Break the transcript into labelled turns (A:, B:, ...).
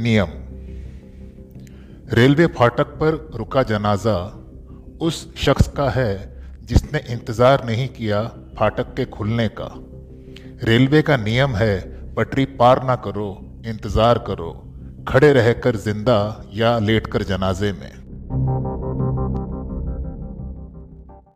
A: नियम। रेलवे फाटक पर रुका जनाजा उस शख्स का है जिसने इंतज़ार नहीं किया फाटक के खुलने का। रेलवे का नियम है, पटरी पार ना करो, इंतज़ार करो, खड़े रहकर ज़िंदा या लेटकर जनाजे में।